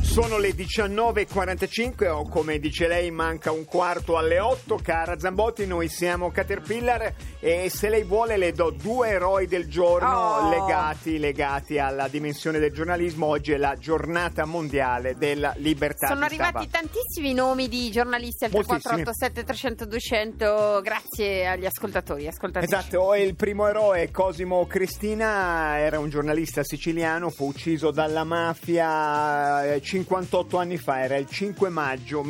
Sono le 19.45 o come dice lei manca un quarto alle 8. Cara Zambotti, noi siamo Caterpillar e se lei vuole le do due eroi del giorno Oh. legati, legati alla dimensione del giornalismo. Oggi è la giornata mondiale della libertà Sono arrivati tantissimi nomi di giornalisti al Moltissimi. 3487 300 200 grazie agli ascoltatori. Esatto, il primo eroe Cosimo Cristina era un giornalista siciliano, fu ucciso dalla mafia eh, 58 anni fa, era il 5 maggio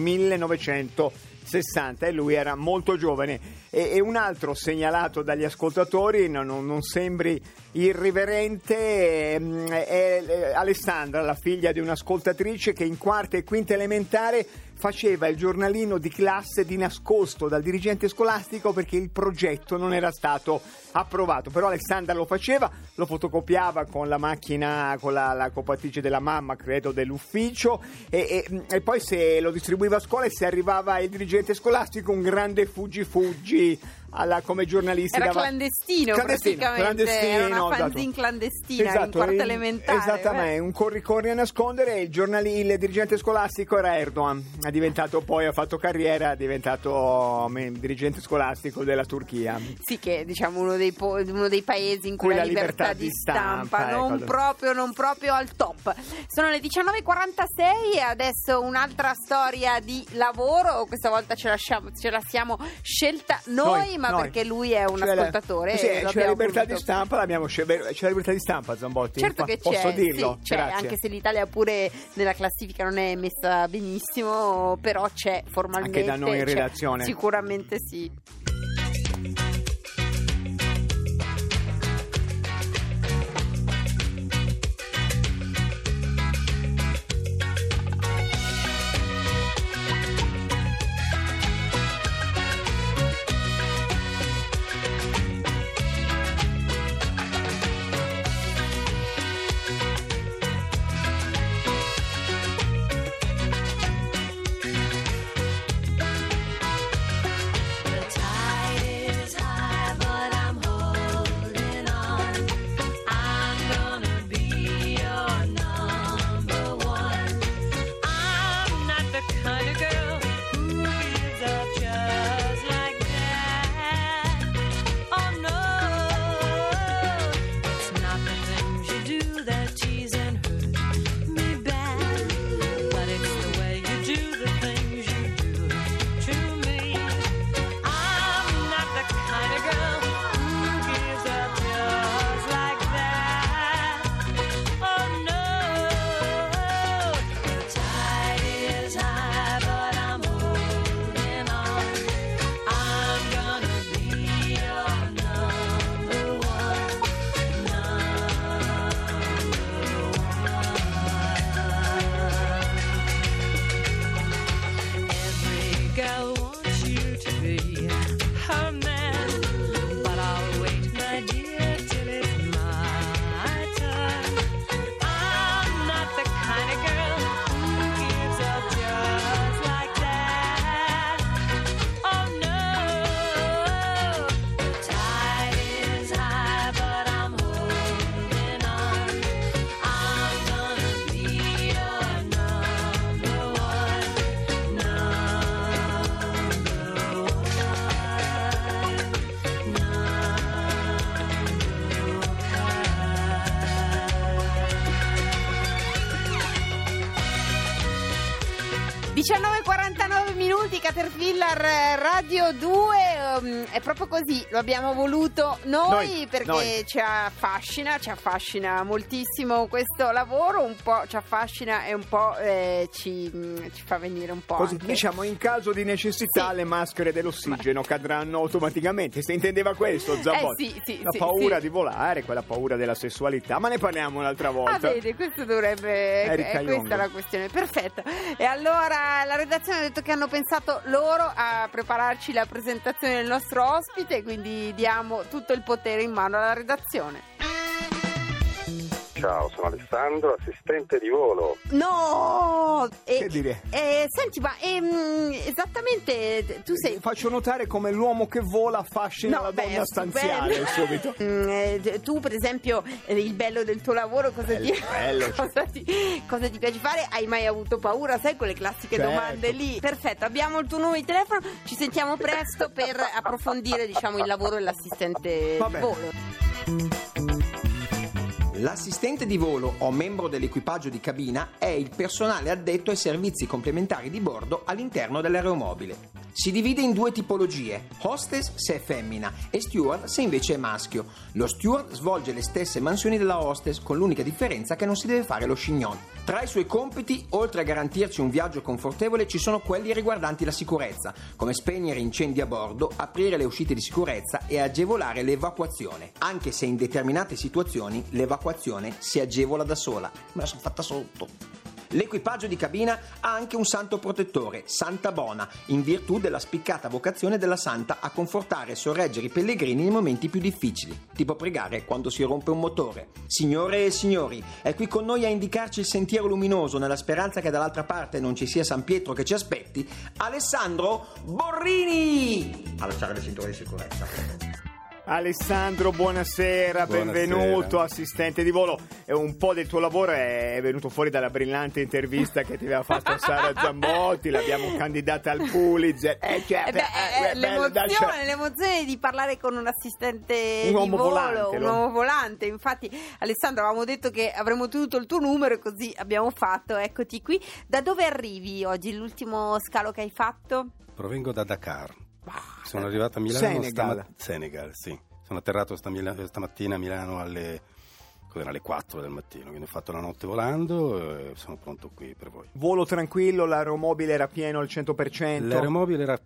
1960 e lui era molto giovane. E, e un altro segnalato dagli ascoltatori, non, non- non sembri irriverente, ehm, è, è Alessandra, la figlia di un'ascoltatrice che in quarta e quinta elementare faceva il giornalino di classe di nascosto dal dirigente scolastico perché il progetto non era stato approvato. Però Alessandra lo faceva, lo fotocopiava con la macchina, con la, la copatrice della mamma, credo, dell'ufficio e, e- e poi se lo distribuiva a scuola e se arrivava il dirigente scolastico un grande fuggi-fuggi alla- come giornalisti. Era dava- clandestino, praticamente, clandestino, era una esatto. clandestina in Esatto, quarta il- elementare. Esattamente, un corri-corri a nascondere. Il, giornali- il dirigente scolastico era Erdogan. È diventato poi, ha fatto carriera, è diventato mm, dirigente scolastico della Turchia. Sì, che è diciamo uno dei, po- uno dei paesi in cui Cui la libertà, libertà di di stampa, stampa, non, ecco. proprio, non proprio al top. Sono le 19.46 e adesso un'altra storia di lavoro. Questa volta ce la, sciamo- ce la siamo scelta noi, Noi, ma noi. perché lui è un C'è la- ascoltatore. Sì, e lo c'è la libertà voluto. di stampa, l'abbiamo scelta. C'è la libertà di stampa, Zambotti. Certo che c'è, Posso dirlo? sì, c'è, anche se l'Italia pure nella classifica non è messa benissimo, però c'è formalmente. Anche da noi in c'è. redazione. Sicuramente sì. 19.49 minuti, Caterpillar eh, Radio 2, ehm, è proprio così, lo abbiamo voluto noi, Noi, perché noi. ci affascina, ci affascina moltissimo questo lavoro, un po' ci affascina e un po' eh, ci, mm, ci fa venire un po' Così, anche- diciamo, in caso di necessità Sì. le maschere dell'ossigeno cadranno automaticamente. Se intendeva questo, Zambotti. Eh, sì, sì, La paura di volare, quella paura della sessualità. Ma ne parliamo un'altra Ah, volta. vedi, questo dovrebbe. Erika eh, questa Young. è la questione. Perfetto. E allora la redazione ha detto che hanno pensato loro a prepararci la presentazione del nostro ospite, quindi diamo tutto il potere in mano alla redazione. Ciao, sono Alessandro, assistente di volo. No! E- Che dire? eh, senti, ma ehm, esattamente tu sei... Faccio notare come l'uomo che vola affascina la beh, donna stanziale subito. Mm, eh, tu per esempio eh, il bello del tuo lavoro cosa, Bello, ti, bello, cosa, ti, cosa ti piace fare? Hai mai avuto paura? Sai quelle classiche Certo. domande lì? Perfetto, abbiamo il tuo numero di telefono, ci sentiamo presto per approfondire diciamo, il lavoro dell'assistente di volo. L'assistente di volo o membro dell'equipaggio di cabina è il personale addetto ai servizi complementari di bordo all'interno dell'aeromobile. Si divide in due tipologie, hostess se è femmina e steward se invece è maschio. Lo steward svolge le stesse mansioni della hostess con l'unica differenza che non si deve fare lo scignon. Tra i suoi compiti, oltre a garantirci un viaggio confortevole, ci sono quelli riguardanti la sicurezza, come spegnere incendi a bordo, aprire le uscite di sicurezza e agevolare l'evacuazione, anche se in determinate situazioni l'evacuazione si agevola da sola. Me la sono fatta sotto. L'equipaggio di cabina ha anche un santo protettore, Santa Bona, in virtù della spiccata vocazione della santa a confortare e sorreggere i pellegrini nei momenti più difficili, tipo pregare quando si rompe un motore. Signore e signori, è qui con noi a indicarci il sentiero luminoso nella speranza che dall'altra parte non ci sia San Pietro che ci aspetti, Alessandro Borrini! Allacciare le cinture di sicurezza. Alessandro, buonasera, Buonasera. benvenuto, assistente di volo. E un po' del tuo lavoro è venuto fuori dalla brillante intervista che ti aveva fatto Sara Zambotti, l'abbiamo candidata al Pulitzer. Eh, cioè, Eh beh, eh, eh, bello, dai, cioè- l'emozione, l'emozione di parlare con un assistente Un di uomo volo, volante, un lo- uomo volante. Infatti, Alessandro, avevamo detto che avremmo tenuto il tuo numero e così abbiamo fatto. Eccoti qui. Da dove arrivi oggi? L'ultimo scalo che hai fatto? Provengo da Dakar. Sono arrivato a Milano Senegal. stama- Senegal, sì. Sono atterrato sta Mila- stamattina a Milano alle, alle 4 del mattino, quindi ho fatto la notte volando e sono pronto qui per voi. Volo tranquillo, l'aeromobile era pieno al 100%. L'aeromobile era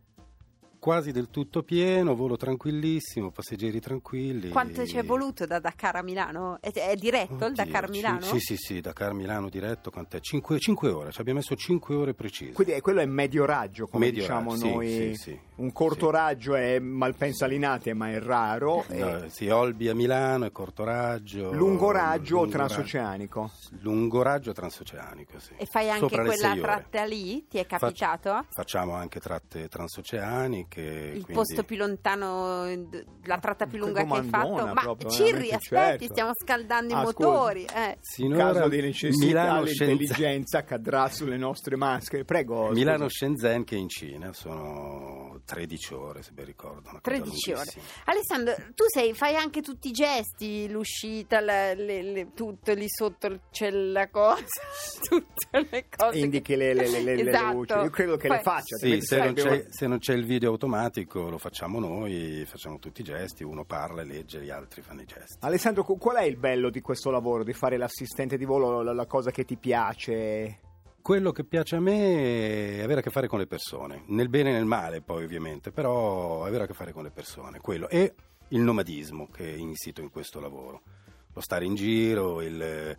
quasi del tutto pieno, volo tranquillissimo, passeggeri tranquilli. Quanto ci è voluto da Dakar a Milano? È, è diretto il Oddio, Dakar ci- Milano? Sì, sì, sì, Dakar Milano diretto, quant'è? 5, ore, ci abbiamo messo 5 ore precise. Quindi eh, quello è medio raggio, come Medio diciamo raggio, sì, noi. sì, sì. Un corto Sì. raggio è Malpensa Linate, ma è raro. e No, sì, Olbi a Milano e corto raggio. lungo raggio o lungo transoceanico? raggio- Lungo raggio transoceanico, sì. E fai anche Sopra quella tratta lì? Ti è capitato? facciamo anche tratte transoceaniche. Il quindi- posto più lontano, la tratta più Che lunga che hai fatto? Ma proprio, Cirri, veramente, aspetti, certo. stiamo scaldando Ah, i motori. eh. In caso di necessità Milano, Shenzhen, l'intelligenza cadrà sulle nostre maschere. Prego. Milano. Shenzhen che in Cina sono 13 ore, se ben ricordo. una cosa 13 ore. Alessandro, tu sei, fai anche tutti i gesti, l'uscita, la- le- le- tutto lì sotto c'è la cosa, tutte le cose. Indichi le, le- le- le- le Esatto. luci. Io credo che le Poi- faccia. Sì, se non, se non c'è il video automatico lo facciamo noi, facciamo tutti i gesti, uno parla e legge, gli altri fanno i gesti. Alessandro, qu- qual è il bello di questo lavoro, di fare l'assistente di volo, la, la cosa che ti piace? Quello che piace a me è avere a che fare con le persone, nel bene e nel male poi ovviamente, però avere a che fare con le persone, quello. E il nomadismo che è insito in questo lavoro, lo stare in giro, il,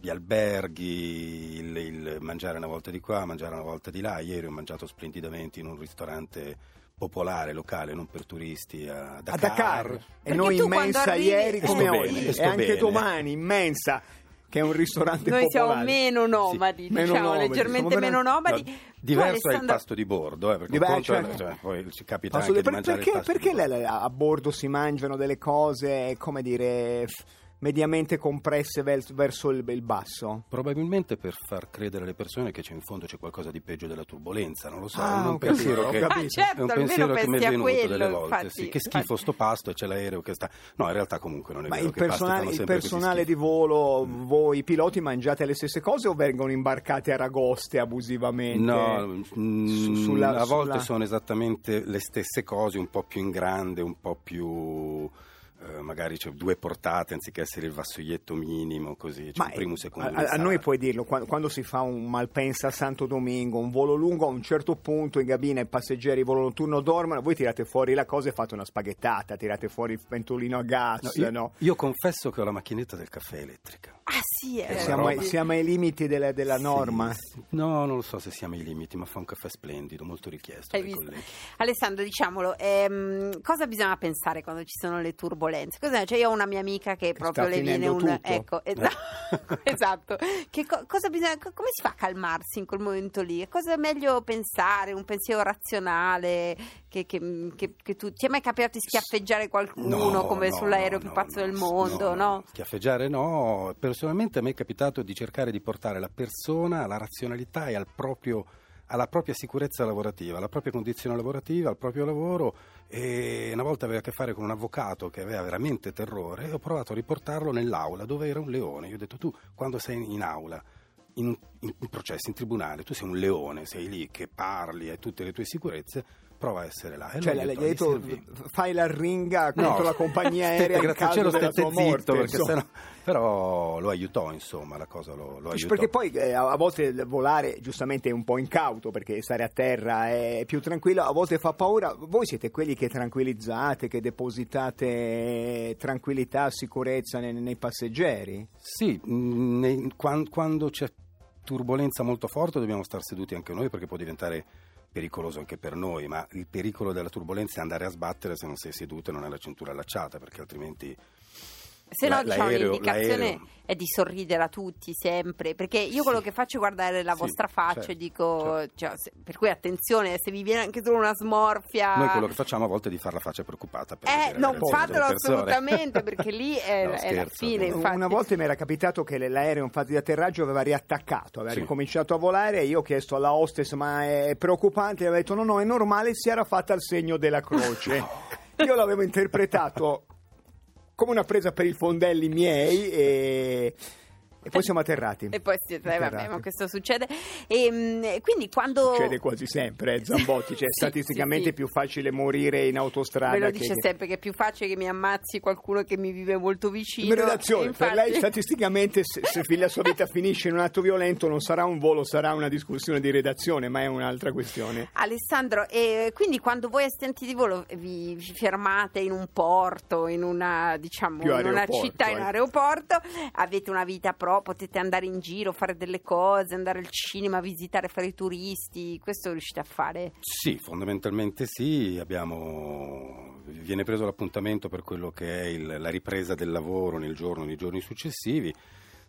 gli alberghi, il, il mangiare una volta di qua, mangiare una volta di là. Ieri ho mangiato splendidamente in un ristorante popolare, locale, non per turisti, a Dakar. A Dakar. E noi tu immensa quando arrivi- ieri come oggi. bene, e e anche bene. domani, immensa, che è un ristorante Noi siamo popolare. meno nomadi, Sì, meno diciamo, nomadi, leggermente siamo meno nomadi. No, diverso è il pasto di bordo, eh, perché Di- un beh, conto è- certo. cioè, poi ci capita Assolutamente. anche di Per- mangiare perché il pasto perché di bordo. le- le- a bordo si mangiano delle cose, come dire, f- mediamente compresse verso il, il basso? Probabilmente per far credere alle persone che c'è in fondo c'è qualcosa di peggio della turbolenza, non lo so, Ah, è un pensiero che, capito. Ah, certo, è un almeno pensiero che mi è a venuto quello, delle volte, infatti. sì, che schifo sto pasto e c'è l'aereo che sta... No, in realtà comunque non è Ma vero il che i pasti personale, il personale di volo, voi piloti mangiate le stesse cose o vengono imbarcati a ragoste abusivamente? No, mm, Su- sulla- a volte sulla- sono esattamente le stesse cose, un po' più in grande, un po' più... eh, magari c'è due portate anziché essere il vassoietto minimo, così un primo, secondo a, a- noi puoi dirlo, quando, quando si fa un Malpensa a Santo Domingo, un volo lungo, a un certo punto in cabina i passeggeri volo notturno dormono, voi tirate fuori la cosa e fate una spaghettata, tirate fuori il pentolino a No, gas, io, no? io confesso che ho la macchinetta del caffè elettrica. Ah sì, eh. Eh, Siamo, ai, siamo ai limiti della, della Sì, norma. sì. No, non lo so se siamo ai limiti, ma fa un caffè splendido, molto richiesto Hai dai visto? colleghi. Alessandro, diciamolo, ehm, cosa bisogna pensare quando ci sono le turbolenze. Cosa- cioè, io ho una mia amica che proprio sta le viene un... tutto. Ecco, esatto. esatto. Che co- cosa bisogna, co- come si fa a calmarsi in quel momento lì? Cosa è meglio pensare? Un pensiero razionale? Che, che- che- che tu, ti è mai capitato di schiaffeggiare qualcuno No, come no, sull'aereo no, più pazzo no, del mondo? No, Schiaffeggiare no. Personalmente a me è capitato di cercare di portare la persona alla razionalità e al proprio- alla propria sicurezza lavorativa, alla propria condizione lavorativa, al proprio lavoro. E una volta aveva a che fare con un avvocato che aveva veramente terrore e ho provato a riportarlo nell'aula dove era un leone. Io ho detto tu quando sei in aula, in, in, processo, in tribunale, tu sei un leone, sei lì che parli, hai tutte le tue sicurezze, prova a essere là. E Cioè, ho gli hai detto, fai la ringa No, contro la compagnia aerea grazie al cielo della tua morte. zitto, sennò- però lo aiutò insomma la cosa lo, lo aiutò Perché poi eh, a volte volare giustamente è un po' incauto perché stare a terra è più tranquillo, a volte fa paura. Voi siete quelli che tranquillizzate, che depositate tranquillità, sicurezza nei, nei passeggeri? sì mh, nei- quan- quando c'è turbolenza molto forte dobbiamo stare seduti anche noi perché può diventare pericoloso anche per noi ma il pericolo della turbolenza è andare a sbattere se non sei seduto e non hai la cintura allacciata perché altrimenti Se no, La- diciamo, l'indicazione l'aereo- è di sorridere a tutti sempre. Perché io quello Sì. che faccio è guardare la Sì, vostra faccia certo, e dico. certo. cioè, se- per cui attenzione, se vi viene anche solo una smorfia. noi quello che facciamo a volte è di fare la faccia preoccupata per Eh, non fatelo assolutamente perché lì è, No, è la scherzo, fine. Infatti. Una volta mi era capitato che l'aereo in fase di atterraggio aveva riattaccato, aveva Sì. ricominciato a volare e io ho chiesto alla hostess ma è preoccupante, e aveva detto no no è normale, si era fatta il segno della croce. Io l'avevo interpretato come una presa per i fondelli miei e, e poi siamo atterrati. E poi sì, eh, vabbè, ma questo succede. E, mm, quindi quando. Succede quasi sempre, eh, Zambotti, cioè Sì, statisticamente sì, è più facile morire in autostrada Me lo che... dice sempre che è più facile che mi ammazzi qualcuno che mi vive molto vicino. In redazione, E per infatti- lei statisticamente se, se la sua vita finisce in un atto violento non sarà un volo, sarà una discussione di redazione, ma è un'altra questione. Alessandro, e quindi quando voi assistenti di volo vi, fermate in un porto, in una, diciamo, in una città, in un eh. aeroporto, avete una vita potete andare in giro, fare delle cose, andare al cinema, visitare, fare i turisti, questo riuscite a fare? Sì, fondamentalmente sì, abbiamo, viene preso l'appuntamento per quello che è il- la ripresa del lavoro nel giorno, nei giorni successivi,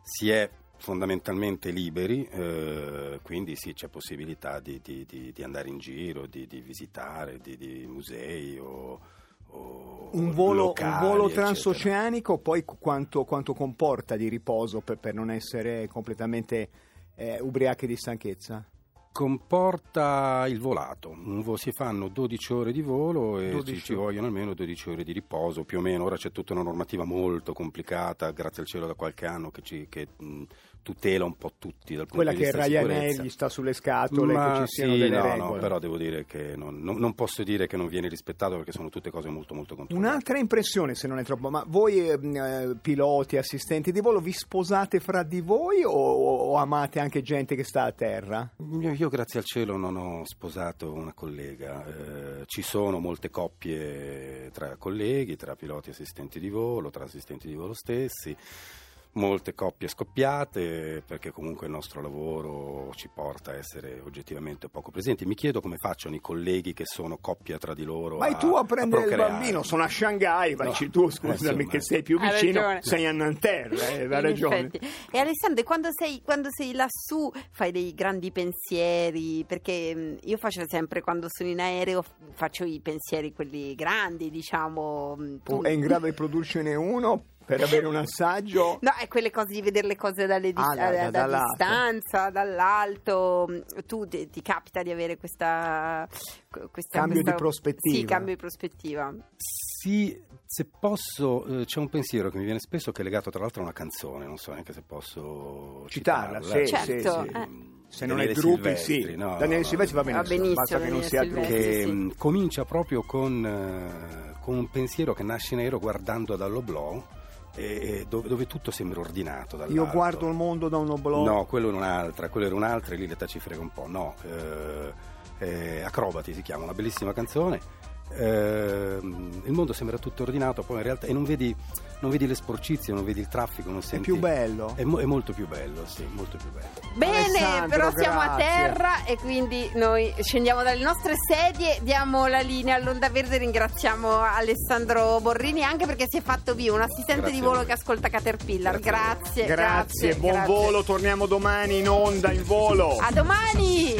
si è fondamentalmente liberi, eh, quindi sì, c'è possibilità di, di- di- di andare in giro, di, visitare, di, musei o Un volo, locali, un volo eccetera. transoceanico poi qu- quanto, quanto comporta di riposo per, per non essere completamente eh, ubriachi di stanchezza? Comporta il volato, si fanno 12 ore di volo e 12 ci, ci vogliono almeno 12 ore di riposo, più o meno. Ora c'è tutta una normativa molto complicata, grazie al cielo da qualche anno, che, ci- che, mh, tutela un po' tutti dal punto Quella di che vista Ryanair sicurezza. gli sta sulle scatole, Ma che ci siano sì, delle no, regole. no, però devo dire che non, non- non posso dire che non viene rispettato perché sono tutte cose molto molto controllate. Un'altra impressione, se non è troppo, ma voi ehm, eh, piloti, assistenti di volo, vi sposate fra di voi o, o amate anche gente che sta a terra? Io, io, grazie al cielo non ho sposato una collega, Eh, ci sono molte coppie tra colleghi, tra piloti e assistenti di volo, tra assistenti di volo stessi, molte coppie scoppiate perché comunque il nostro lavoro ci porta a essere oggettivamente poco presenti. Mi chiedo come facciano i colleghi che sono coppia tra di loro. Vai tu a prendere il procreare. bambino, sono a Shanghai, vacci No, tu, scusami, insomma. che sei più Hai vicino, sei a Nanterre, eh, ha In ragione. effetti. E Alessandro, quando sei, quando sei lassù fai dei grandi pensieri? Perché mh, io faccio sempre, quando sono in aereo, faccio i pensieri quelli grandi, diciamo. mh, tu- È in grado di produrcene uno per avere un assaggio? No, è quelle cose di vedere le cose dalle Ah, da- da- da, dall'alto. distanza, dall'alto. Tu ti, ti capita di avere questa, questa Cambio questa- di prospettiva. Sì, cambio di prospettiva. Sì, se posso, eh, c'è un pensiero che mi viene spesso che è legato tra l'altro a una canzone, non so neanche se posso Citarla, citarla. sì, Certo, sì, sì. eh. Se non è Daniele gruppi, Silvestri, sì. no, Daniele Silvestri va no. Va benissimo, basta che non benissimo, sia Daniele che sì. comincia proprio con, eh, con un pensiero che nasce in aereo guardando dall'oblò e, e dove, dove tutto sembra ordinato dall'alto. Io guardo il mondo da un oblò. No, quello è un'altra, quello era un'altra e lì l'età ci frega un po'. No, eh, eh, Acrobati si chiama, una bellissima canzone ehm, il mondo sembra tutto ordinato, poi in realtà e non vedi, non vedi le sporcizie, non vedi il traffico, non senti... È più bello? È, mo- è molto più bello, sì, molto più bello. Bene, Alessandro, però siamo a terra e quindi noi scendiamo dalle nostre sedie, diamo la linea all'Onda Verde, ringraziamo Alessandro Borrini anche perché si è fatto via un assistente grazie di volo che ascolta Caterpillar. Grazie. Grazie, grazie buon grazie. volo, torniamo domani in onda, in volo. A domani!